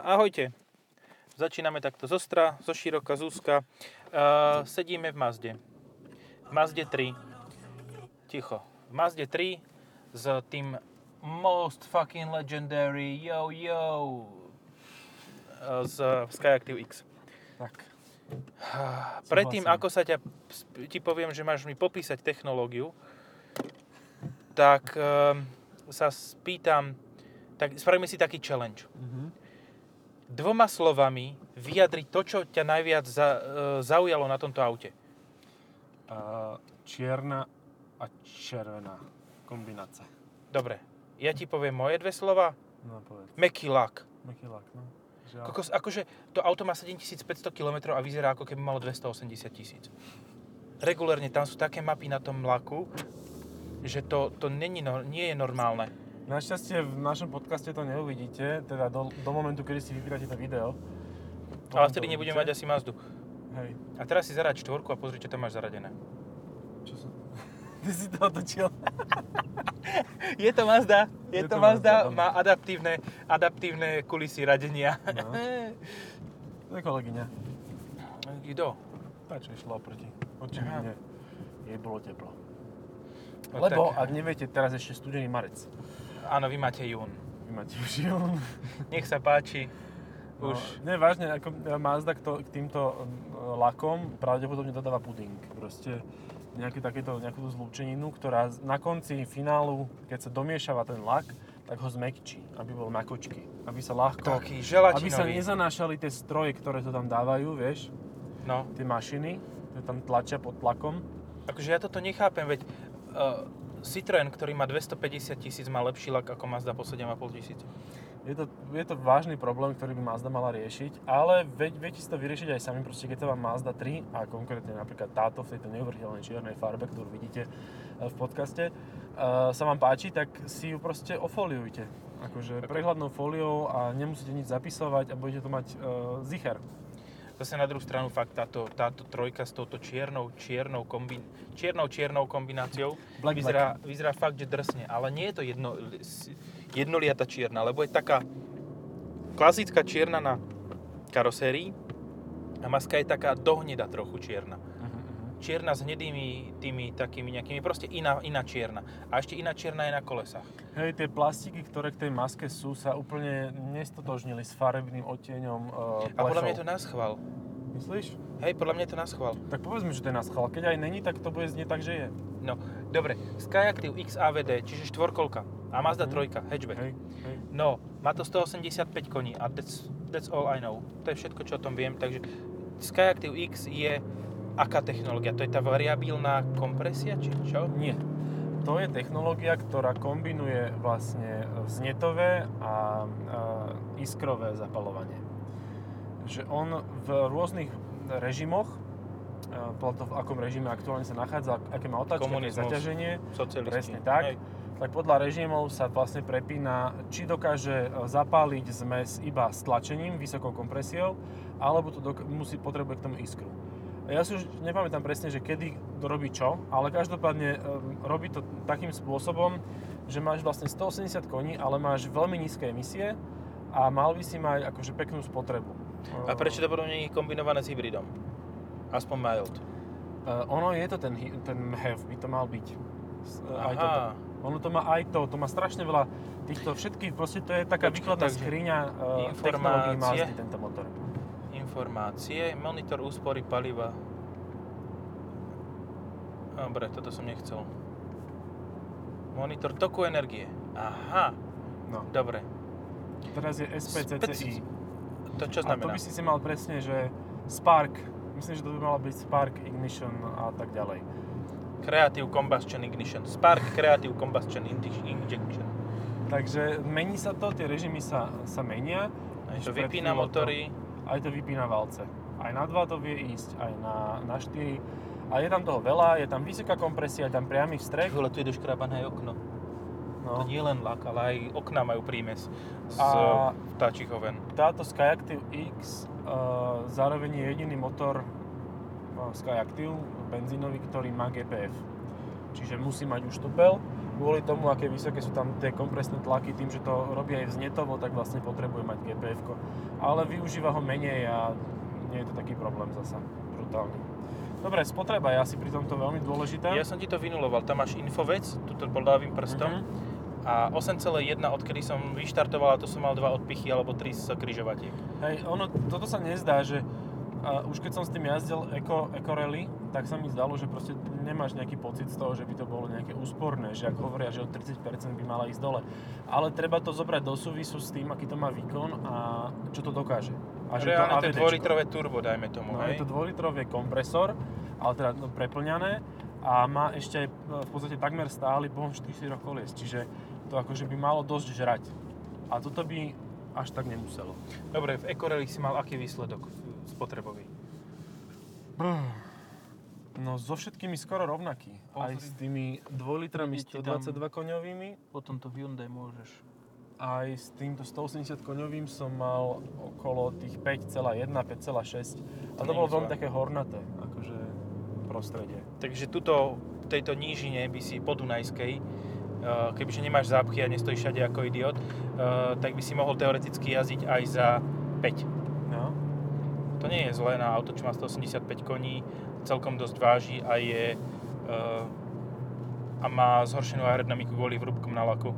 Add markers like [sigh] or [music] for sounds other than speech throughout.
Ahojte. Začíname takto zostra, zo široka, z úzka. Uh, sedíme v Mazde. V Mazde 3. Ticho. V Mazde 3 s tým most fucking legendary yo yo z Skyactiv X. Tak. Predtým, ako sa ťa, ti poviem, že máš mi popísať technológiu, tak uh, sa spýtam, tak spravíme si taký challenge. Mhm. Dvoma slovami vyjadriť to, čo ťa najviac za, e, zaujalo na tomto aute. Uh, čierna a červená kombinácia. Dobre, ja ti poviem moje dve slova. No povedz. Meký lak. Meký lak, no. Žiaľ. Kokos, akože to auto má 7500 km a vyzerá ako keby malo 280 tisíc. Regulérne tam sú také mapy na tom laku, že to, to není, nie je normálne. Našťastie v našom podcaste to neuvidíte, teda do, do momentu, kedy si vyberáte to video. Ale vtedy nebudeme mať asi Mazdu. Hej. A teraz si zaraď štvorku a pozri, čo tam máš zaradené. Čo som... [laughs] Ty si to otočil. Je to Mazda, je, Je to, to Mazda, Mazda, má adaptívne, adaptívne kulisy radenia. No. [laughs] To je kolegyňa. Kto? Tá, čo išla oproti. Očividne. Jej bolo teplo. No Lebo, tak. ak neviete, teraz ešte studený marec. Áno, vy máte jún. Vy máte už jún. Nech sa páči. No, Už. nie, vážne, ako Mazda k, to, k týmto mm, lakom pravdepodobne dodáva puding. Proste nejakú takéto, nejakú zlúčeninu, ktorá na konci finálu, keď sa domiešava ten lak, tak ho zmekčí, aby bol makočky. Aby sa ľahko... Taký aby sa nezanášali tie stroje, ktoré to tam dávajú, vieš, No, tie mašiny, ktoré tam tlačia pod tlakom. akože ja toto nechápem, veď uh, Citroen, ktorý má 250 tisíc, má lepší lak ako Mazda po 7,5 tisíc. Je to, je to vážny problém, ktorý by Mazda mala riešiť, ale vie, viete si to vyriešiť aj sami, proste keď to vám Mazda 3 a konkrétne napríklad táto v tejto neuveriteľnej čiernej farbe, ktorú vidíte e, v podcaste, e, sa vám páči, tak si ju proste ofoliujte. Akože prehľadnou fóliou a nemusíte nič zapisovať a budete to mať e, zicher. Zase na druhú stranu fakt táto, táto trojka s touto čiernou, čiernou, kombin, čiernou, čiernou kombináciou Black, vyzerá, vyzerá fakt, že drsne. Ale nie je to jedno, jednoliata čierna, lebo je taká klasická čierna na karosérii a maska je taká dohneda trochu čierna. Čierna s hnedými tými takými nejakými, proste iná, iná čierna. A ešte iná čierna je na kolesách. Hej, tie plastiky, ktoré k tej maske sú, sa úplne nestotožnili s farebným odtieňom e, A podľa mňa je to na schvál. Myslíš? Hej, podľa mňa je to na schvál. Tak povedz mi, že to je na schvál. Keď aj není, tak to bude znieť tak, že je. No, dobre. Skyactiv X AVD, čiže štvorkolka. A Mazda Mhm. 3, hatchback. Hej, hej. No, má to 185 koní a that's, that's all I know. To je všetko, čo o tom viem. Takže Skyactiv X je aká technológia? To je tá variabilná kompresia, či čo? Nie. To je technológia, ktorá kombinuje vlastne vznetové a, a iskrové zapalovanie. Že on v rôznych režimoch, podľa toho, v akom režime aktuálne sa nachádza, aké má otáčky, aké zaťaženie, presne tak, Hej. tak podľa režimov sa vlastne prepína, či dokáže e, zapáliť zmes iba s tlačením, vysokou kompresiou, alebo to dok- musí, potrebuje k tomu iskru. Ja si už nepamätám presne, že kedy robí čo, ale každopádne robí to takým spôsobom, že máš vlastne 180 koní, ale máš veľmi nízke emisie a mal by si mať akože peknú spotrebu. A prečo to potom nie je kombinované s hybridom? Aspoň mild. Uh, ono je to ten, ten HEV, by to mal byť. E, Aj toto. Aha. Ono to má aj to, to má strašne veľa týchto všetkých, proste to je taká Počkaj, výkladná skriňa uh, technológií. Mazdy, tento motor. Informácie, monitor úspory paliva. Dobre, toto som nechcel. Monitor toku energie. Aha, No. dobre. Teraz je SPCCI. To čo A to znamená? by si si mal presne, že Spark, myslím, že to by malo byť Spark Ignition a tak ďalej. Creative Combustion Ignition. Spark Creative Combustion Injection. Takže mení sa to, tie režimy sa, sa menia. Aj to vypína motory. To, aj to vypína valce. Aj na 2 to vie ísť, aj na, na 4. A je tam toho veľa, je tam vysoká kompresia, je tam priamy vstrek. Vole, tu je doškrabané okno. To No. nie len lak, ale aj okná majú prímes z A- vtáčich oven. Táto Skyactiv X uh, zároveň je jediný motor uh, Skyactiv benzínový, ktorý má GPF. Čiže musí mať už tupel. Kvôli tomu, aké vysoké sú tam tie kompresné tlaky, tým, že to robí aj vznetovo, tak vlastne potrebuje mať gpf Ale využíva ho menej a nie je to taký problém zasa, brutálny. Dobre, spotreba je asi pri tomto veľmi dôležitá. Ja som ti to vynuloval, tam máš infovec, tuto bol ľavým prstom. Mhm. A 8,1, odkedy som vyštartoval, a to som mal dva odpichy alebo tri z križovatiek. Hej, ono, toto sa nezdá, že a už keď som s tým jazdil Eco, Eco Rally, tak sa mi zdalo, že proste nemáš nejaký pocit z toho, že by to bolo nejaké úsporné, že ak hovoria, že o 30% by mala ísť dole. Ale treba to zobrať do súvisu s tým, aký to má výkon a čo to dokáže. A že Reálne to AVDčko. 2-litrové turbo, dajme tomu, No, hej? je to 2-litrový kompresor, ale teda no, preplňané a má ešte e, v podstate takmer stály pohon 4 kolies, čiže to akože by malo dosť žrať. A toto by až tak nemuselo. Dobre, v Ecorelli si mal aký výsledok spotrebový? [sighs] No so všetkými skoro rovnaký. Aj Pozri. s tými 2 litrami Vidíte tam- 122 koňovými, Potom to v Hyundai môžeš. aj s týmto 180 koňovým som mal okolo tých 5,1, 5,6. A To bolo veľmi také hornaté, akože prostredie. Takže tuto, tejto nížine by si po Dunajskej, eh, kebyže nemáš zápchy a nestojíš všade ako idiot, eh, tak by si mohol teoreticky jazdiť aj za 5. No. To nie je zlé na auto, čo má 185 koní, celkom dosť váži a je eh, a má zhoršenú aerodynamiku kvôli vrúbkom na laku.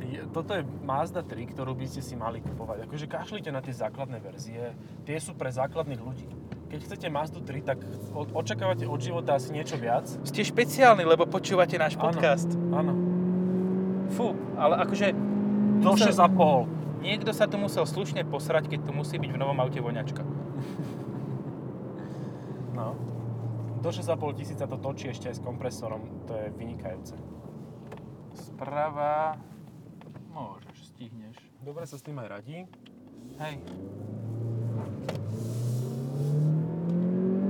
Je, toto je Mazda 3, ktorú by ste si mali kupovať. Akože kašlite na tie základné verzie, tie sú pre základných ľudí. Keď chcete Mazdu 3, tak o- očakávate od života asi niečo viac. Ste špeciálni, lebo počúvate náš Áno. podcast. Áno. Fú, ale akože Do Musel- 6,5. niekto sa tu musel slušne posrať, keď tu musí byť v novom aute voňačka. No. Do 6,5 tisíca to točí ešte aj s kompresorom. To je vynikajúce. Sprava... Môžeš, stihneš. Dobre sa s tým aj radí. Hej.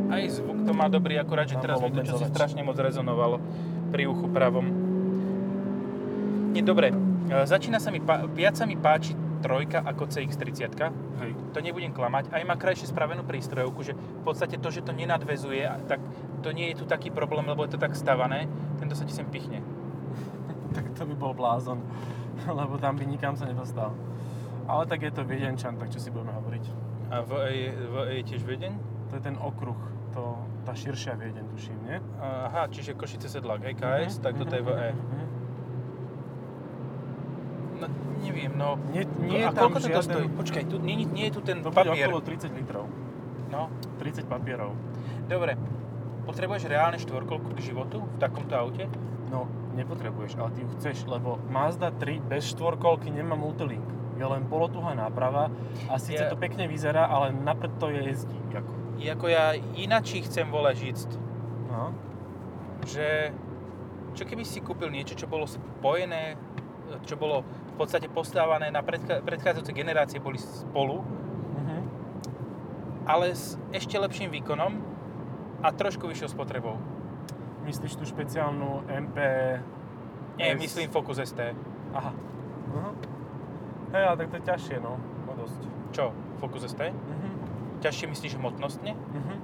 Aj zvuk to má dobrý, akurát, že Tam teraz mi to čo si strašne moc rezonovalo pri uchu pravom. Nie, dobre. E, Začína sa mi, pá- viac sa mi páči trojka ako CX-30. Hej. To nebudem klamať. Aj má krajšie spravenú prístrojovku, že v podstate to, že to nenadvezuje, tak to nie je tu taký problém, lebo je to tak stavané. Tento sa ti sem pichne. [laughs] Tak to by bol blázon, [laughs] lebo tam by nikam sa nedostal. Ale tak je to Viedenčan, tak čo si budeme hovoriť. A VE je, VE je tiež Viedeň? To je ten okruh, to, tá širšia Viedeň, tuším, nie? Aha, čiže Košice Sedlak, hej, KS, tak toto je VE. Mhm. Neviem, no. Nie, nie a koľko to žiaden... stojí? Počkaj, tu, nie, nie je tu ten To papier. okolo 30 litrov. No, 30 papierov. dobre. Potrebuješ reálne štvorkolku k životu v takomto aute? No, nepotrebuješ, ale ty ju chceš, lebo Mazda 3 bez štvorkolky nemá multilink. Je len polotuhá náprava a síce Ja- to pekne vyzerá, ale napred to je jezdí. Ako. I ako ja inačí chcem vole žiť, No. že čo keby si kúpil niečo, čo bolo spojené, čo bolo podstate postávané na predcha- predchádzajúce generácie, boli spolu, Mhm. ale s ešte lepším výkonom a trošku vyššou spotrebou. Myslíš tú špeciálnu MP... Nie, S- myslím Focus ST. Aha. Aha. Hej, ale tak to je ťažšie, no. O dosť. Čo? Focus ST? Mhm. Ťažšie myslíš hmotnostne? Mhm.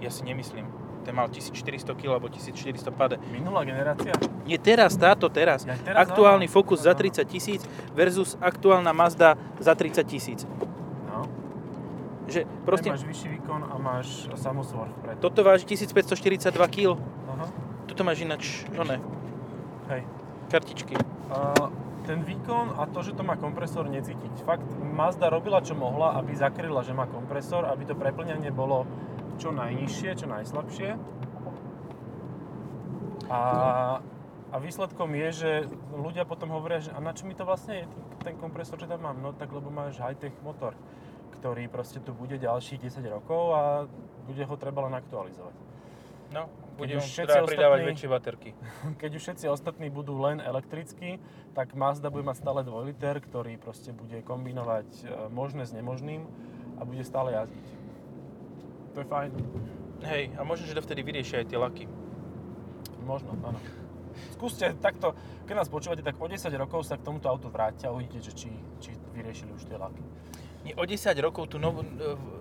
Ja si nemyslím. Ten mal 1400 kg alebo 1400 pade. Minulá generácia? Je teraz, táto teraz. Ja, teraz Aktuálny áno. Focus za Áno. 30 tisíc versus aktuálna Mazda za 30 tisíc. No. Že Proste... Máš vyšší výkon a máš samosvor vpred. toto váži 1542 kg. Aha. Tuto máš ináč, oné, Hej. kartičky. A ten výkon a to, že to má kompresor, necítiť. Fakt, Mazda robila, čo mohla, aby zakryla, že má kompresor, aby to preplňanie bolo čo najnižšie, čo najslabšie. A, a výsledkom je, že ľudia potom hovoria, že a na čo mi to vlastne je, ten kompresor, čo tam mám? No tak, lebo máš high-tech motor, ktorý proste tu bude ďalších 10 rokov a bude ho treba len aktualizovať. No, Keď už všetci treba pridávať ostatní- väčšie baterky. [laughs] Keď už všetci ostatní budú len elektrickí, tak Mazda bude mať stále 2 liter, ktorý proste bude kombinovať e, možné s nemožným a bude stále jazdiť. To je fajn. Hej, a možno, že dovtedy vyriešia aj tie laky. Možno, áno. Skúste takto, keď nás počúvate, tak o 10 rokov sa k tomuto autu vráťte a uvidíte, že či, či vyriešili už tie laky. Nie, o 10 rokov tú novú,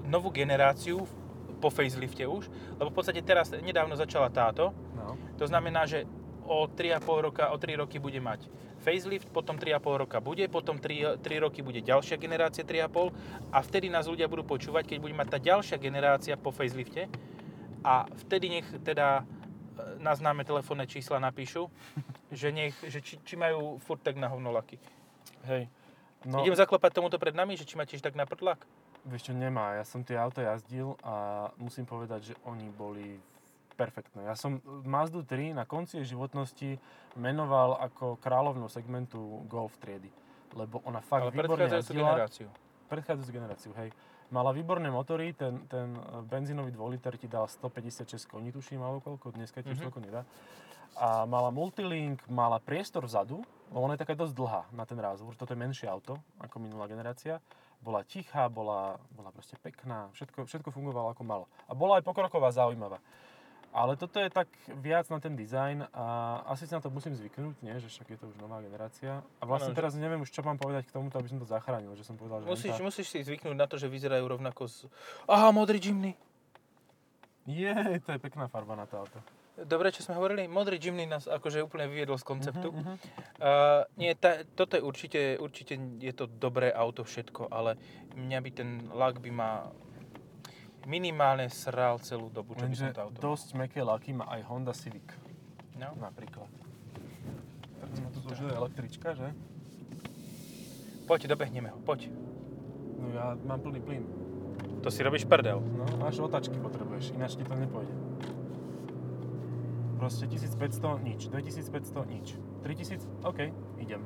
novú generáciu po facelifte už, lebo v podstate teraz nedávno začala táto, No. To znamená, že o 3,5 roka, o 3 roky bude mať facelift, potom 3,5 roka bude, potom 3, 3 roky bude ďalšia generácia 3,5 a vtedy nás ľudia budú počúvať, keď bude mať tá ďalšia generácia po facelifte a vtedy nech teda e, na známe telefónne čísla napíšu, že, nech, že či, či majú furt tak na hovnolaky. Hej. No. Idem zaklopať tomuto pred nami, že či má tiež tak na prdlak? Vieš čo, nemá. Ja som tie auto jazdil a musím povedať, že oni boli perfektné. Ja som Mazdu 3 na konci jej životnosti menoval ako kráľovnú segmentu Golf triedy. Lebo ona fakt Ale výborne jazdila. generáciu. Predchádzajúcu generáciu, hej. Mala výborné motory, ten, ten benzínový 2 liter ti dal 156 koní, tuším, alebo koľko, dneska Mhm. toľko nedá. A mala multilink, mala priestor vzadu, lebo ona je taká dosť dlhá na ten rázvor, toto je menšie auto ako minulá generácia. Bola tichá, bola, bola proste pekná, všetko, všetko fungovalo ako malo. A bola aj pokroková, zaujímavá. Ale toto je tak viac na ten dizajn a asi si na to musím zvyknúť, nie? že však je to už nová generácia. A vlastne že- teraz neviem už, čo mám povedať k tomuto, aby som to zachránil, že som povedal, že Musíš, Enta- musíš si zvyknúť na to, že vyzerajú rovnako z... Aha, modrý Jimny. Je, to je pekná farba na to auto. Dobre, čo sme hovorili? Modrý Jimny nás akože úplne vyviedol z konceptu. Mhm, mhm. Uh, nie, tá, toto je určite, určite je to dobré auto všetko, ale mňa by ten lak by ma minimálne sral celú dobu, čo by som Lenže to auto. dosť meké laky má aj Honda Civic No. napríklad. Tak sme tu zložili električka, že? Poď, dobehneme ho, poď. No ja mám plný plyn. To si robíš prdel. No, až otačky potrebuješ, ináč ti to nepôjde. Proste 1500 nič, 2500 nič, 3000, OK, idem.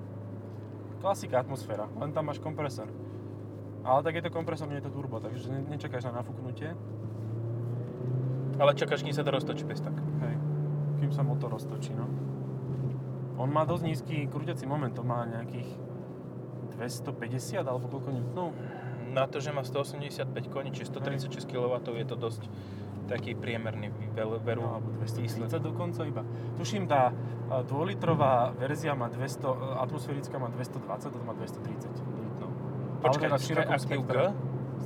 Klasika atmosféra, len tam máš kompresor. Ale tak je to kompresor, nie je to turbo, takže ne- nečakáš na nafúknutie. Ale čakáš, kým sa to roztočí bez tak. Hej, kým sa motor roztočí, no. On má dosť nízky krúťací moment, to má nejakých 250 alebo koľko newtonov. Na to, že má 185 koní, čiže 136 kW, je to dosť taký priemerný veru No, alebo 230 výsledok. dokonca iba. Tuším, tá 2-litrová verzia má 200, e, atmosférická má 220, toto má 230 newtonov. Počkaj, v širokom Skyactiv G?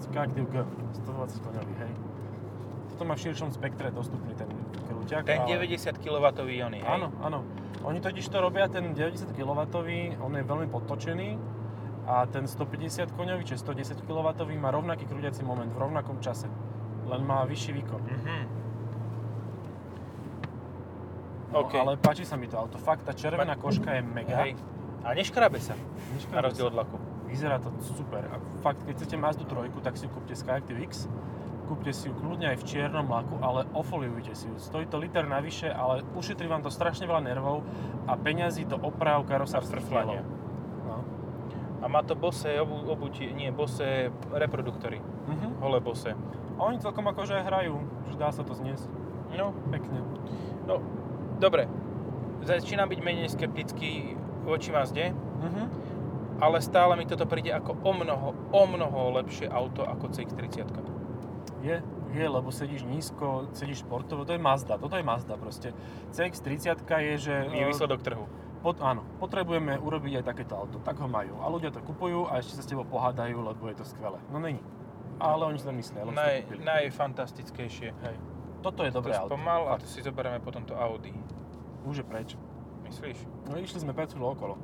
Skyactiv G, 120 koňový, hej. Toto má v širšom spektre dostupný ten krúťak. Ten ale- 90 90 kW ony, hej? Áno, áno. Oni totiž to robia, ten 90 kW, on je veľmi podtočený a ten 150 koňový, čiže 110 kW má rovnaký krúťací moment v rovnakom čase. Len má vyšší výkon. Mhm. No, OK. ale páči sa mi to auto. Fakt, tá červená koška je mega. Hej. A neškrabe sa, Neškoda na rozdiel od laku. Vyzerá to super. A fakt, keď chcete Mazdu 3, tak si kúpte Skyactiv X. Kúpte si ju kľudne aj v čiernom laku, ale ofoliujte si ju. Stojí to liter navyše, ale ušetrí vám to strašne veľa nervov a peňazí do oprav karosárskych dielov. No. A má to bose obu, obutie, nie, bose reproduktory. Mhm. Holé bose. A oni celkom akože aj hrajú, že dá sa to zniesť No, pekne. no, dobre. Začínam byť menej skeptický voči Mazde, Mhm. Ale stále mi toto príde ako o mnoho, o mnoho lepšie auto ako CX-30. Je, je, lebo sedíš nízko, sedíš športovo, to je Mazda, toto je Mazda proste. CX-30 je, že... Je e, výsledok trhu. Pot, áno, potrebujeme urobiť aj takéto auto, tak ho majú. A ľudia to kupujú a ešte sa s tebou pohádajú, lebo je to skvelé. No není. Ale oni si to myslia, Naj, najfantastickejšie. Hej. Toto je To dobré auto. spomal a to si zoberieme potom to Audi. Už je preč. Myslíš? No išli sme 5 chvíľ okolo.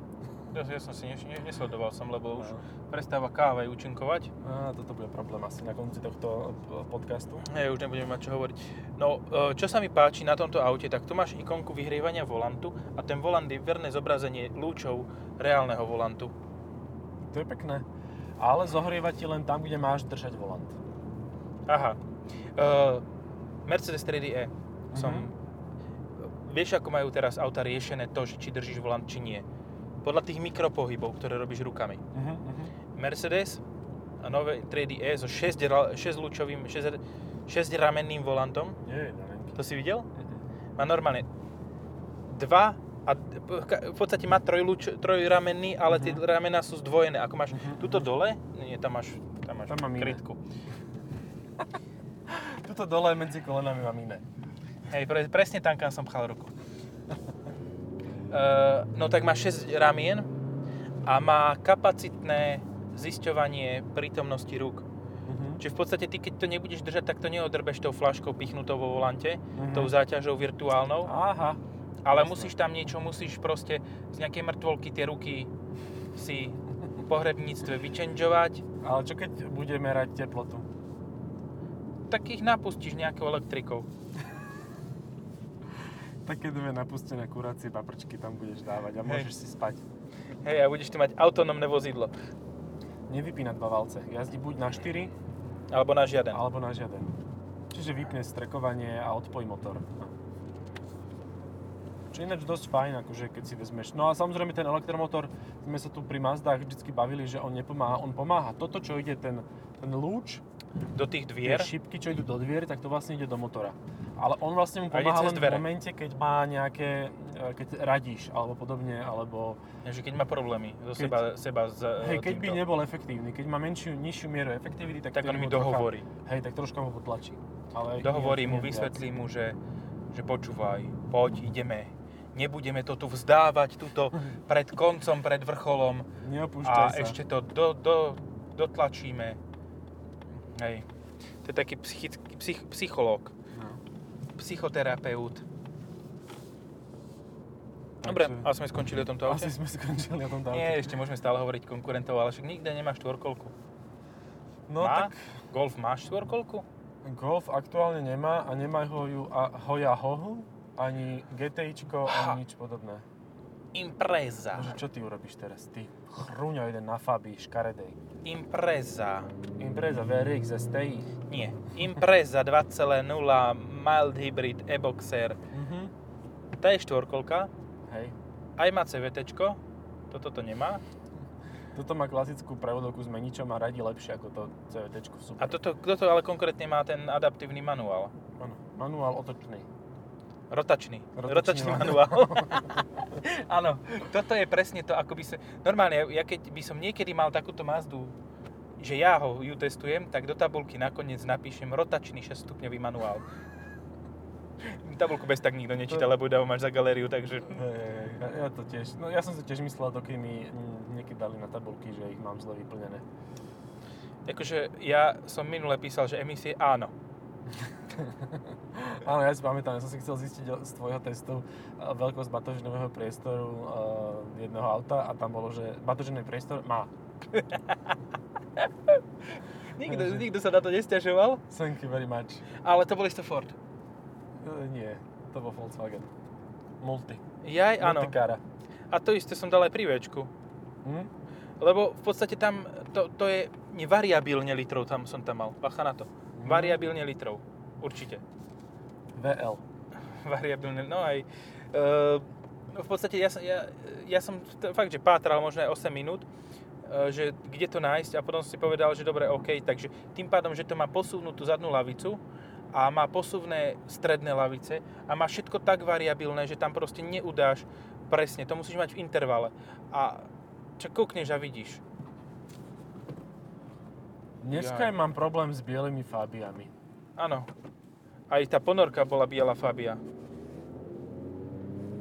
Ja, ja som si ne, ne, nesledoval som, lebo už No. prestáva káva účinkovať. Á, toto bude problém asi na konci tohto e, podcastu. Ja už nebudeme mať čo hovoriť. No, e, čo sa mi páči na tomto aute, tak tu máš ikonku vyhrievania volantu a ten volant je verné zobrazenie lúčov reálneho volantu. To je pekné. Ale zohrieva ti len tam, kde máš držať volant. Aha. Uh, Mercedes 3D E. Som... Mhm. Vieš, ako majú teraz auta riešené to, či držíš volant, či nie. Podľa tých mikropohybov, ktoré robíš rukami. Uh-huh, uh-huh. Mercedes a nové 3D E so 6, 6 lúčovým, 6, 6 ramenným volantom. Nenky. To si videl? Uh-huh. Má normálne dva a v podstate má trojluč, trojramenný, ale tie Mhm. ramená sú zdvojené. Ako máš Mhm, tuto dole, nie, tam máš, tam máš Tam mám krytku. Tuto dole medzi kolenami mám iné. Hej, pre, presne tam, kam som pchal ruku. [laughs] Uh, no tak má 6 ramien a má kapacitné zisťovanie prítomnosti rúk. Uh-huh. Čiže v podstate ty, keď to nebudeš držať, tak to neodrbeš tou flaškou pichnutou vo volante, Mhm. tou záťažou virtuálnou. Aha, Ale Jasné. musíš tam niečo, musíš proste z nejakej mŕtvolky tie ruky si v pohrebníctve vyčenžovať, Ale čo keď bude merať teplotu? tak ich napustíš nejakou elektrikou. Také dve napustené kuracie paprčky tam budeš dávať a Hej. môžeš si spať. Hej, a budeš tu mať autonómne vozidlo. Nevypína dva valce. Jazdí buď na 4, Alebo na žiaden. alebo na žiaden. Čiže vypne strekovanie a odpojí motor. Čo ináč dosť fajn, akože keď si vezmeš. No a samozrejme ten elektromotor, sme sa tu pri Mazdách vždycky bavili, že on nepomáha, on pomáha. Toto, čo ide ten, ten lúč, Do tých tie dvier. šipky, čo idú do dvier, tak to vlastne ide do motora. Ale on vlastne mu pomáha len v momente, keď má nejaké, e, keď radíš, alebo podobne, alebo že keď má problémy so Keď- seba, seba s hej, keď by nebol efektívny, keď má menšiu, nižšiu mieru efektivity, tak, tak on mi trocha- dohovorí. Hej, tak troška ho potlačí. Ale Dohovorí mu, vysvetlí mu, že, že počúvaj, poď, ideme. Nebudeme to tu vzdávať, tuto [laughs] pred koncom, pred vrcholom Neopúšťaj a sa. ešte to do, do, dotlačíme. Hej. To je taký psychický, psych, psychológ. Psychoterapeut. Dobre, Takže- a sme skončili o tomto aute? Asi sme skončili o tomto Nie, aute. ešte môžeme stále hovoriť konkurentov, ale však nikde nemáš štvorkolku. No Má? tak Golf máš štvorkolku? Golf aktuálne nemá a nemá ho ju a Hoja Hohu, ani GTIčko, Ha. ani nič podobné. Impreza. Takže čo ty urobíš teraz? Ty chrúňo jeden na Fabii škaredej. Impreza. Impreza VRX STI. Nie. Impreza 2.0 mild hybrid e-boxer. Mhm. Tá je štvorkolka. Hej. Aj má CVTčko. Toto to nemá. Toto má klasickú prevodovku s meničom a radí lepšie ako to CVTčko. Super. A toto, toto ale konkrétne má ten adaptívny manuál. Áno, manuál otočný. Rotačný. Rotačný Rotačný, manuál. [laughs] Áno, toto je presne to, ako by sa... Normálne, ja keď by som niekedy mal takúto Mazdu, že ja ho ju testujem, tak do tabulky nakoniec napíšem rotačný 6-stupňový manuál. Tabulku bez tak nikto nečíta, lebo ju máš za galériu, takže... Hej, ja, ja to tiež, no ja som si tiež myslel, dokým mi niekedy dali na tabulky, že ich mám zle vyplnené. Akože ja som minule písal, že emisie áno. [laughs] Áno, ja si pamätám, ja som si chcel zistiť z tvojho testu a, veľkosť batožinového priestoru uh, jedného auta a tam bolo, že batožinový priestor má. [laughs] Nikto, Takže- nikto sa na to nestiažoval, Thank you very much. ale to bol isto Ford. Uh, nie, to bol Volkswagen. Multi. Jaj, áno. Multikára. A to isté som dal aj pri Včku. Hm? Lebo v podstate tam, to, to je nevariabilne litrov, tam som tam mal. Bacha na to. Mhm. Variabilne litrov. Určite. VL. [laughs] Variabilne, no aj. Uh, v podstate ja, som- ja, ja som t- fakt, že pátral možno aj 8 minút, e, že kde to nájsť a potom som si povedal, že dobre, OK, takže tým pádom, že to má posunutú zadnú lavicu a má posuvné stredné lavice a má všetko tak variabilné, že tam proste neudáš presne, to musíš mať v intervale. A čo kúkneš a vidíš. Dneska Jaj. mám problém s bielými Fabiami. Áno. Aj tá ponorka bola biela Fabia.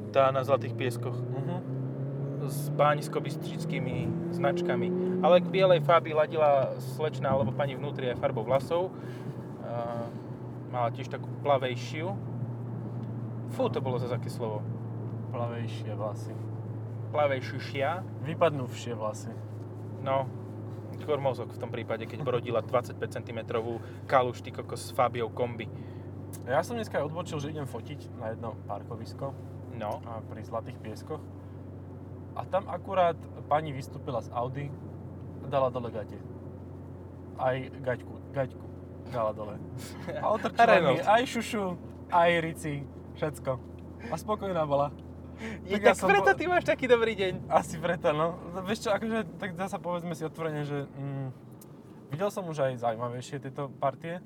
Tá na Zlatých pieskoch. Mhm. S bánisko-bystrickými značkami. Ale k bielej Fabii ladila slečna alebo pani vnútri aj farbou vlasov. A mala tiež takú plavejšiu. Fú, to bolo zase aké slovo. Plavejšie vlasy. Plavejšia. Vypadnúvšie vlasy. No, skôr mozog v tom prípade, keď brodila 25 cm kaluš, ty kokos s Fabiou kombi. Ja som dneska odbočil, že idem fotiť na jedno parkovisko No, pri Zlatých pieskoch. A tam akurát pani vystúpila z Audi dala dole gate. Aj gaťku, gaťku dala dole. A otrčila [laughs] mi aj šušu, aj rici, všetko. A spokojná bola. Je, Tak ja tak som preto po- ty máš taký dobrý deň. Asi preto, no. Vieš čo, akože, tak zasa povedzme si otvorene, že mm, videl som už aj zaujímavejšie tieto partie,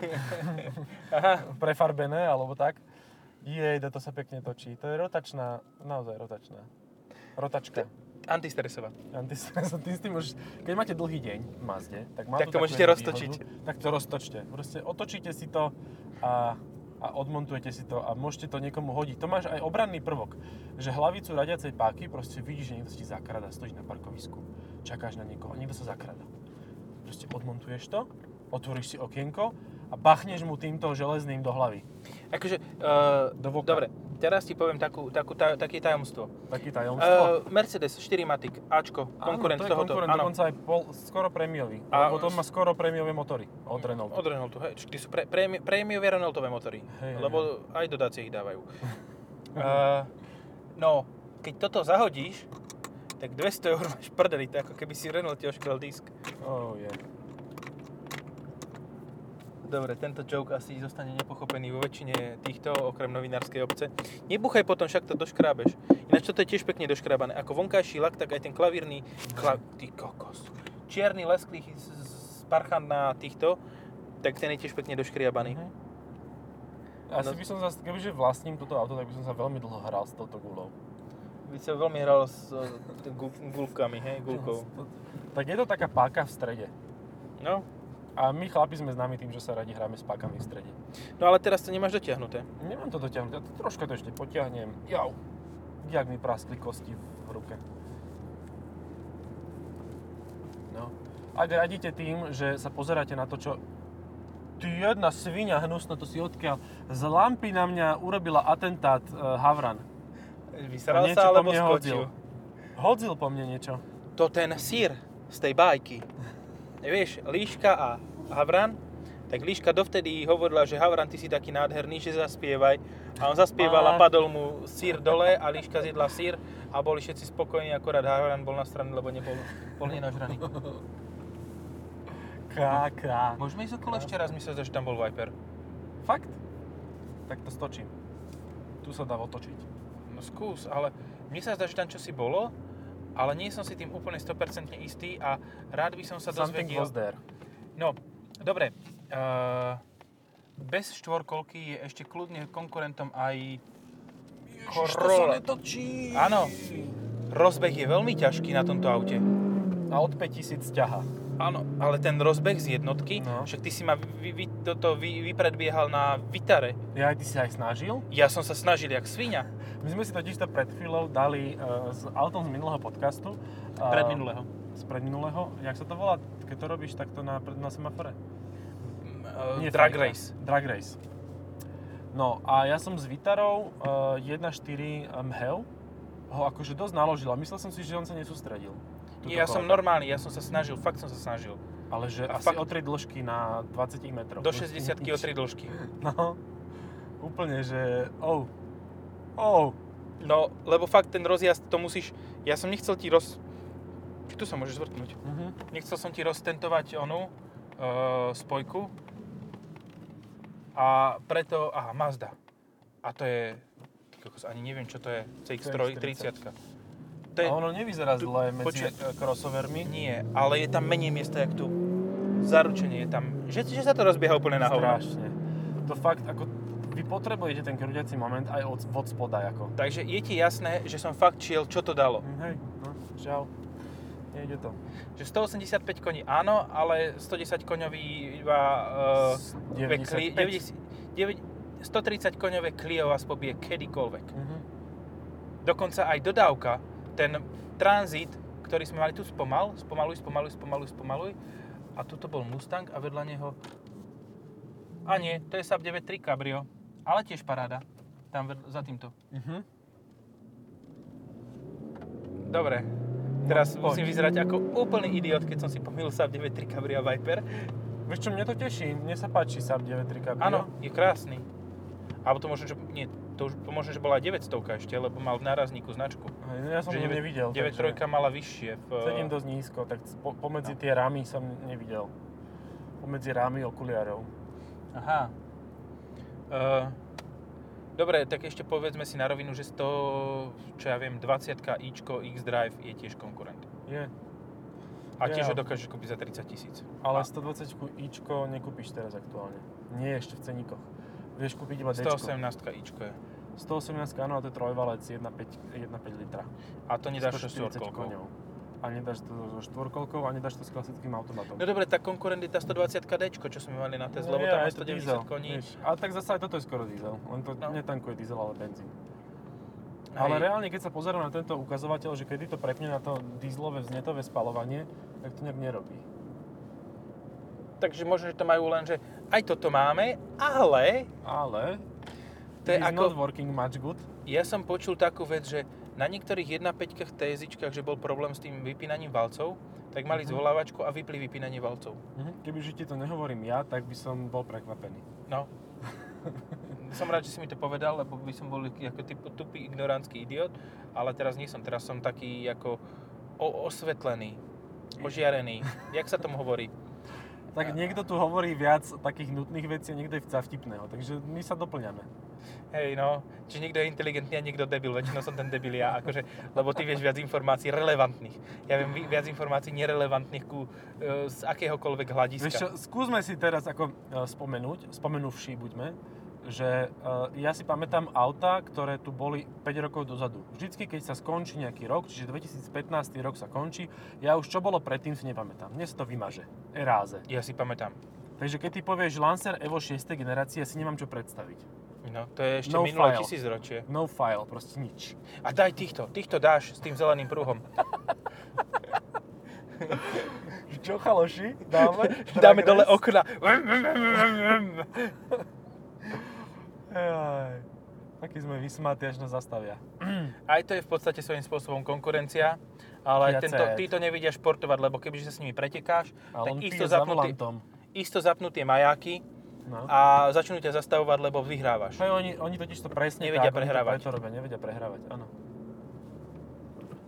[laughs] prefarbené, alebo tak. Jej, to sa pekne točí. To je rotačná, naozaj rotačná. Rotačka. Antistresová. Antistres, ty s tým už, keď máte dlhý deň v Mazde, tak má Tak to môžete roztočiť. výhodu, tak to roztočte. Proste otočíte si to a, a odmontujete si to a môžete to niekomu hodiť. To máš aj obranný prvok, že hlavicu radiacej páky proste vidíš, že niekto si zakrada, stojíš na parkovisku, čakáš na niekoho a niekto sa zakrada. Proste odmontuješ to, otvoríš si okienko a bachneš mu týmto železným do hlavy. Akože, uh, Do voka. dobre, teraz ti poviem takú, takú, ta, také tajomstvo. Taký tajomstvo. Uh, Mercedes 4 Matic, Ačko, konkurent Áno, to je tohoto. konkurent, dokonca aj pol, skoro prémiový. A- to má skoro prémiové motory od Renaultu. Od Renaultu, hej. Tí sú pre, prémi, prémiové Renaultové motory. Hej, hej, lebo aj dodácie ich dávajú. uh, [laughs] no, keď toto zahodíš, tak 200 eur máš prdeli, to ako keby si v Renaulte oškrel disk. Oh, je. Dobre, tento joke asi zostane nepochopený vo väčšine týchto, okrem novinárskej obce. Nebuchaj potom, však to doškrábeš. Ináč toto je tiež pekne doškrábané. Ako vonkajší lak, tak aj ten klavírny... Kla... Ty kokos. Čierny lesklý parchant na týchto, tak ten je tiež pekne doškriabaný. Mhm. Asi by som zase, kebyže vlastním toto auto, tak by som sa veľmi dlho hral s touto gulou. By sa veľmi hral s gu- gulkami, hej, gulkou. [laughs] Tak je to taká páka v strede. No, A my chlapi sme známi tým, že sa radi hráme s pákami v strede. no ale teraz to nemáš dotiahnuté. Nemám to dotiahnuť, ja to troška to ešte potiahnem. Jau. Jak mi praskli kosti v ruke. No. Ak radíte tým, že sa pozeráte na to, čo... Ty jedna svinia hnusno, to si odkiaľ. Z lampy na mňa urobila atentát uh, Havran. Vyseral sa alebo skočil? Hodzil po mne niečo. To ten sír z tej bajky. Vieš, Líška a Havran, tak Líška dovtedy hovorila, že Havran, ty si taký nádherný, že zaspievaj. A on zaspieval a padol mu sír dole a Líška zjedla sír a boli všetci spokojní, akorát Havran bol na strane, lebo nebol bol nenažraný. Káka. Môžeme ísť okolo ešte raz, myslím, že tam bol Viper. Fakt? Tak to stočím. Tu sa dá otočiť. No skús, ale mne sa zdá, že tam čosi bolo, ale nie som si tým úplne 100% istý a rád by som sa Something dozvedel... was there. No, dobre. Uh, bez štvorkolky je ešte kľudne konkurentom aj Corolla. netočí. Áno. Rozbeh je veľmi ťažký na tomto aute. A od 5000 ťaha. Áno, ale ten rozbeh z jednotky, No. však ty si ma vy, vy, toto vy, vypredbiehal na Vitare. Ja ty si aj snažil. Ja som sa snažil jak svinia. My sme si totiž to pred chvíľou dali uh, s autom z minulého podcastu. Uh, Pred minulého. Z predminulého. Jak sa to volá, keď to robíš takto na, na semafore? Uh, Nie drag fajka. race. Drag race. No a ja som s Vitarou uh, 1.4 mHev ho akože dosť naložil a myslel som si, že on sa nesústredil. Tuto Ja som kolega. normálny, ja som sa snažil, fakt som sa snažil. Ale že A asi fakt- o 3 dĺžky na 20 metroch. Do 60 o 3 dĺžky. [laughs] No, úplne, že oh, oh, No, lebo fakt ten rozjazd, to musíš... Ja som nechcel ti roz... Či tu sa môžeš zvrtnúť. uh-huh. Nechcel som ti roztentovať onu uh, spojku. A preto... Aha, Mazda. A to je... Kokos, ani neviem, čo to je. CX-30. CX-30. To je... A ono nevyzerá tu- zle medzi eh, crossovermi. Nie, ale je tam menej miesta, jak tu. Zaručenie je tam. Že, že sa to rozbieha úplne na hovno. Strašne. To fakt, ako vy potrebujete ten krúťací moment aj od, od spoda, ako. Takže je ti jasné, že som fakt šiel, čo to dalo. Hm, Hej, no, žiaľ. Nejde to. Že 185 koní áno, ale 110 koňový iba... Uh, 95. 130 koňové Clio vás pobije kedykoľvek. Mhm. Dokonca aj dodávka, ten tranzit, ktorý sme mali tu spomal, spomaluj, spomaluj, spomaluj, spomaluj. A tuto bol Mustang a vedľa neho... A nie, to je Saab 9.3 Cabrio, ale tiež paráda. Tam vedľa, za týmto. Mhm. Dobre, teraz No, poď. musím vyzerať ako úplný idiot, keď som si pomýlil Saab 9.3 Cabrio a Viper. Vieš čo, mne to teší. Mne sa páči Saab 9.3 Cabrio. Áno, je krásny. Alebo to možno, že... Nie, to už možno, že bola 900 ešte, lebo mal v nárazníku značku. Hej, no ja som Že to deväť- nevidel. 9.3 takže mala vyššie. V, Sedím dosť nízko, tak po, pomedzi No. tie rámy som nevidel. Pomedzi rámy okuliarov. Aha. Uh, dobre, tak ešte povedzme si na rovinu, že 100, čo ja viem, 20 ičko X-Drive je tiež konkurent. Je. A tiež Ja. ho dokážeš kúpiť za 30 tisíc. Ale A 120 ičko nekúpiš teraz aktuálne. Nie ešte v ceníkoch. Vieš kúpiť iba Dčko. 118 ičko je. 118, áno, a to je trojvalec 1.5 1.5 litra. A to nedáš so 140 štvorkolkou. A nedáš to so štvorkolkou a nedáš to s klasickým automatom. No dobre, tak konkurent je tá 120 D, čo sme mali na Tesla, lebo tam má je to diesel, 190 koní. vieš. Ale tak zase aj toto je skoro diesel. Len to No. netankuje diesel, ale benzín. Hej. Ale reálne, keď sa pozerám na tento ukazovateľ, že kedy to prepne na to dieselové vznetové spalovanie, tak to nejak nerobí. Takže možno, že to majú len, že aj toto máme, ale Ale To je ako- not working much good. Ja som počul takú vec, že na niektorých 1.5 TSIčkách, že bol problém s tým vypínaním valcov, tak mali Mhm. zvolávačku a vypli vypínanie valcov. Mhm. Kebyže ti to nehovorím ja, tak by som bol prekvapený. No. [laughs] som rád, že si mi to povedal, lebo by som bol ako typ, tupý, ignorantský idiot, ale teraz nie som. Teraz som taký ako o- osvetlený, ožiarený. Jak sa tomu hovorí? [laughs] Tak niekto tu hovorí viac takých nutných vecí a niekto je vtipného, takže my sa doplňame. Hej, no. Čiže niekto je inteligentný a niekto debil. Väčšinou som ten debil ja, akože, lebo ty vieš viac informácií relevantných. Ja viem vi- viac informácií nerelevantných ku, e, z akéhokoľvek hľadiska. Vieš čo, skúsme si teraz ako e, spomenúť, spomenúvši buďme, že e, ja si pamätám auta, ktoré tu boli 5 rokov dozadu. Vždycky, keď sa skončí nejaký rok, čiže 2015 rok sa končí, ja už čo bolo predtým si nepamätám. Dnes to vymaže. Eráze. Ja si pamätám. Takže keď ty povieš Lancer Evo 6. generácie, ja si nemám čo predstaviť. No, to je ešte No minulé file. tisícročie. No file, proste nič. A daj týchto, týchto dáš s tým zeleným pruhom. Čo chaloši? Dáme? [laughs] Dáme dole okna. [laughs] Jaj. Taký sme vysmatí, až nás zastavia. [clears throat] Aj to je v podstate svojím spôsobom konkurencia, ale Fiat tento, Seat. títo nevidia športovať, lebo kebyže sa s nimi pretekáš, Ale tak isto zapnutý, isto zapnutie majáky No. a začnú ťa zastavovať, lebo vyhrávaš. Hej, oni, oni totiž to presne Nevedia tak, prehrávať. Oni to preto robia, nevedia prehrávať, áno.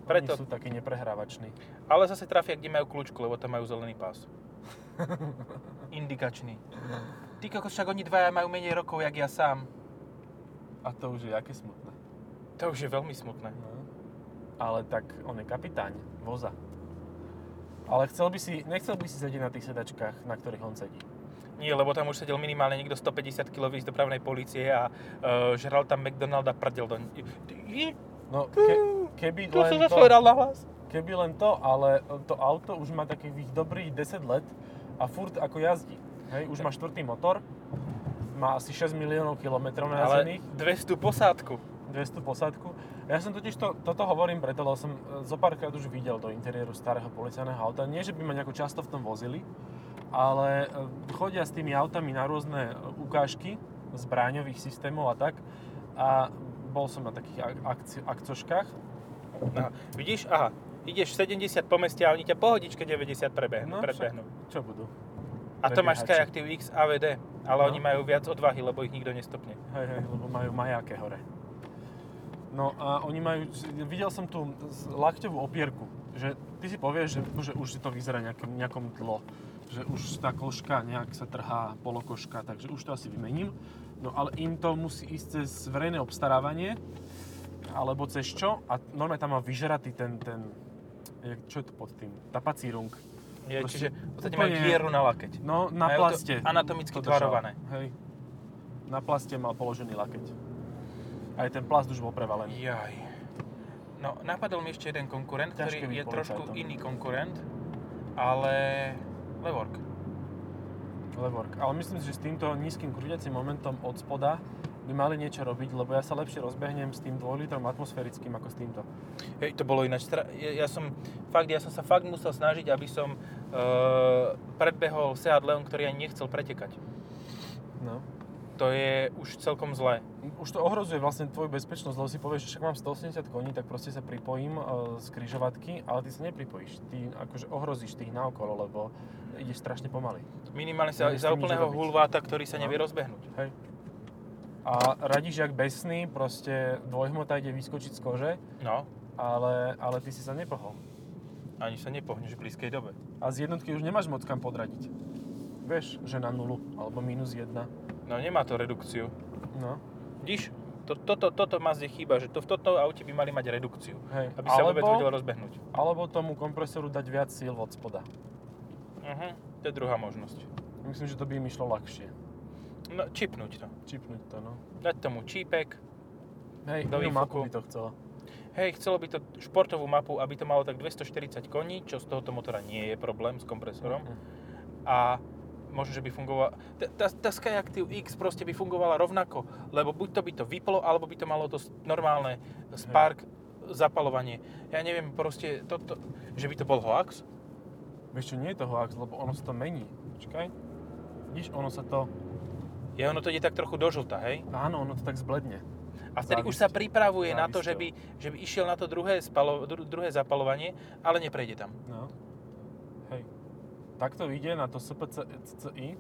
Preto- Oni sú takí neprehrávační. Ale zase trafia, kde majú kľúčku, lebo tam majú zelený pás. [laughs] Indikačný. Ty kokos, však oni dvaja majú menej rokov, jak ja sám. A to už je aké smutné. To už je veľmi smutné. No. Ale tak on je kapitáň voza. Ale chcel by si, nechcel by si sedieť na tých sedačkách, na ktorých on sedí. Nie, lebo tam už sedel minimálne niekto 150 kg z dopravnej policie a uh, žral tam McDonald a prdel do... No, ke, keby Tu len to, na hlas. keby len to, ale to auto už má takých dobrých 10 let a furt ako jazdí. Hej, už má štvrtý motor, má asi 6 miliónov kilometrov Ale najazdených. 200 posádku. 200 posádku. Ja som totiž to, toto hovorím preto, lebo som e, zo párkrát už videl do interiéru starého policajného auta. Nie, že by ma nejako často v tom vozili, ale e, chodia s tými autami na rôzne e, ukážky zbráňových systémov a tak. A bol som na takých ak- akci- akcoškách. Aha. Vidíš? Aha. Ideš 70 po meste a oni ťa pohodičke 90 prebehnú, No, predbehnú. Čo budú? A to máš. Skyactiv X AVD, ale No. oni majú viac odvahy, lebo ich nikto nestopne. Hej, hej, lebo majú majáke hore. No a oni majú, videl som tu lakťovú opierku, že ty si povieš, že, že už si to vyzerá nejakom, nejakom tlo, že už tá koška nejak sa trhá, polokoška, takže už to asi vymením. No ale im to musí ísť cez verejné obstarávanie, alebo cez čo? A normálne tam má vyžeratý ten, ten, čo je to pod tým? Tapací rung. Je, Proste čiže v podstate úplne- majú dieru na lakeť. No, na Majú to plaste. anatomicky to tvarované. Hej. Na plaste mal položený lakeť. Aj ten plast už bol prevalený. Jaj. No, napadol mi ešte jeden konkurent, Ťažké ktorý je trošku iný konkurent, ale Levork. Levork. Ale myslím si, že s týmto nízkym krúťacím momentom od spoda by mali niečo robiť, lebo ja sa lepšie rozbehnem s tým 2 litrom atmosférickým ako s týmto. Hej, to bolo ináč. Ja, ja, som, fakt, ja som sa fakt musel snažiť, aby som uh, predbehol Seat Leon, ktorý ani nechcel pretekať. No. To je už celkom zlé. Už to ohrozuje vlastne tvoju bezpečnosť, lebo si povieš, že však mám 180 koní, tak proste sa pripojím e, z kryžovatky, ale ty sa nepripojíš. Ty akože ohrozíš tých naokolo, lebo ideš strašne pomaly. Minimálne sa za úplného hulváta, ktorý sa No. nevie rozbehnúť. Hej. A radíš jak besný, proste dvojhmota ide vyskočiť z kože, No, ale, ale ty si sa nepohol. ani sa nepohneš v blízkej dobe. A z jednotky už nemáš moc kam podradiť. Vieš, že na nulu, alebo minus jedna. No, nemá to redukciu. No, Vidíš, to, toto, toto Mazde chýba, že to v tomto aute by mali mať redukciu, hej. aby sa vôbec alebo, vedel rozbehnúť. alebo tomu kompresoru dať viac síl od spoda. Uh-huh. To je druhá možnosť. Myslím, že to by im išlo ľahšie. No, čipnúť to. Čipnúť to, no. Dať tomu čípek. Hej, Do výfuku. mapu by to chcelo. Hej, chcelo by to športovú mapu, aby to malo tak 240 koní, čo z tohoto motora nie je problém s kompresorom. Mhm. A možno, že by fungovala... Tá, tá, Skyactiv X proste by fungovala rovnako, lebo buď to by to vyplo, alebo by to malo to normálne Spark zapalovanie. Ja neviem, proste toto, že by to bol hoax. Vieš čo, nie je to hoax, lebo ono sa to mení. Počkaj. Vidíš, ono sa to... Je, ono to ide tak trochu do žlta, hej? Áno, ono to tak zbledne. A vtedy už Závisť- sa pripravuje na to, že by, že by išiel na to druhé, spalo, dru, druhé zapalovanie, ale neprejde tam. No. Hej. Takto ide na to SPCI.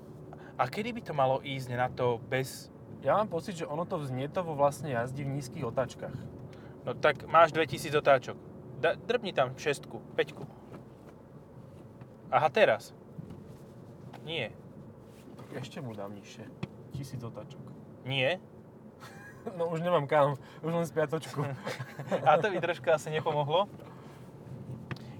A kedy by to malo ísť na to bez... Ja mám pocit, že ono to vznietovo vlastne jazdí v nízkych otáčkach. No tak máš 2000 otáčok. Da, drbni tam šestku, peťku. Aha, teraz. Nie. Ešte mu dám nižšie. Tisíc otáčok. Nie. [laughs] No už nemám kam, už len z piatočku. [laughs] A to by trošku asi nepomohlo.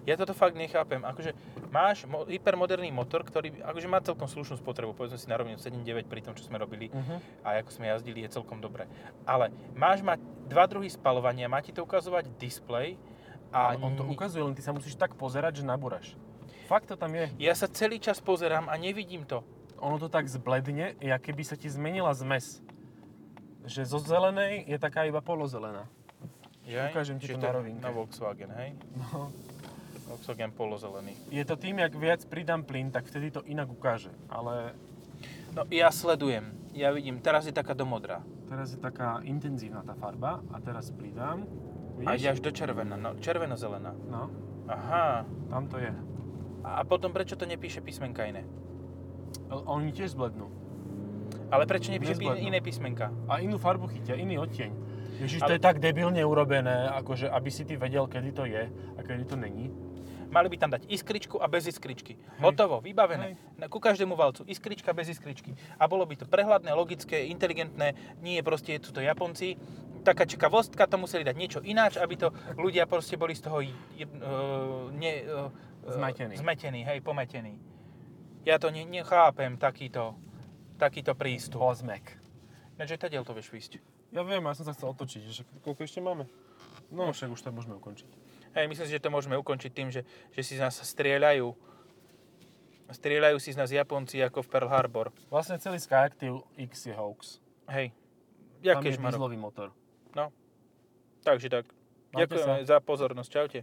Ja toto fakt nechápem. Akože máš mo- hypermoderný motor, ktorý akože má celkom slušnú spotrebu. Povedzme si na rovinu 7,9 pri tom, čo sme robili uh-huh. a ako sme jazdili, je celkom dobré. Ale máš mať dva druhy spalovania, má ti to ukazovať displej a Ale on to ukazuje, len ty sa musíš tak pozerať, že nabúraš. Fakt to tam je. ja sa celý čas pozerám a nevidím to. Ono to tak zbledne, ja keby sa ti zmenila zmes. Že zo zelenej je taká iba polozelená. Jaj? Ukážem ti to na rovinke. Na Volkswagen, hej? No. Volkswagen polozelený. Je to tým, jak viac pridám plyn, tak vtedy to inak ukáže. Ale No ja sledujem. Ja vidím, teraz je taká domodrá. teraz je taká intenzívna tá farba a teraz pridám. A ide až do červená. No, červeno-zelená. No, Aha. tam to je. A potom prečo to nepíše písmenka iné? Oni tiež zblednú. Ale prečo nepíše Nezblednú. iné písmenka? A inú farbu chytia, iný odtieň. Ježiš, to Ale- je tak debilne urobené, akože aby si ty vedel, kedy to je a kedy to není. Mali by tam dať iskričku a bez iskričky. Hotovo, vybavené. Hej. Na- Ku každému valcu iskrička bez iskričky. A bolo by to prehľadné, logické, inteligentné. Nie proste sú to Japonci. Taká čakavostka, to museli dať niečo ináč, aby to ľudia proste boli z toho uh, ne, uh, Zmetení. zmetení, hej, pometení. Ja to ne, nechápem, takýto, takýto prístup. Ináč aj tadiaľ to vieš výsť. Ja viem, ja som sa chcel otočiť, že koľko ešte máme? No však už to môžeme ukončiť. Hej, myslím si, že to môžeme ukončiť tým, že, že si z nás strieľajú. Strieľajú si z nás Japonci ako v Pearl Harbor. Vlastne celý Skyactiv X je hoax. Hej. Tam Jaké je motor. Takže tak. Majte Ďakujeme za pozornosť. Čaute.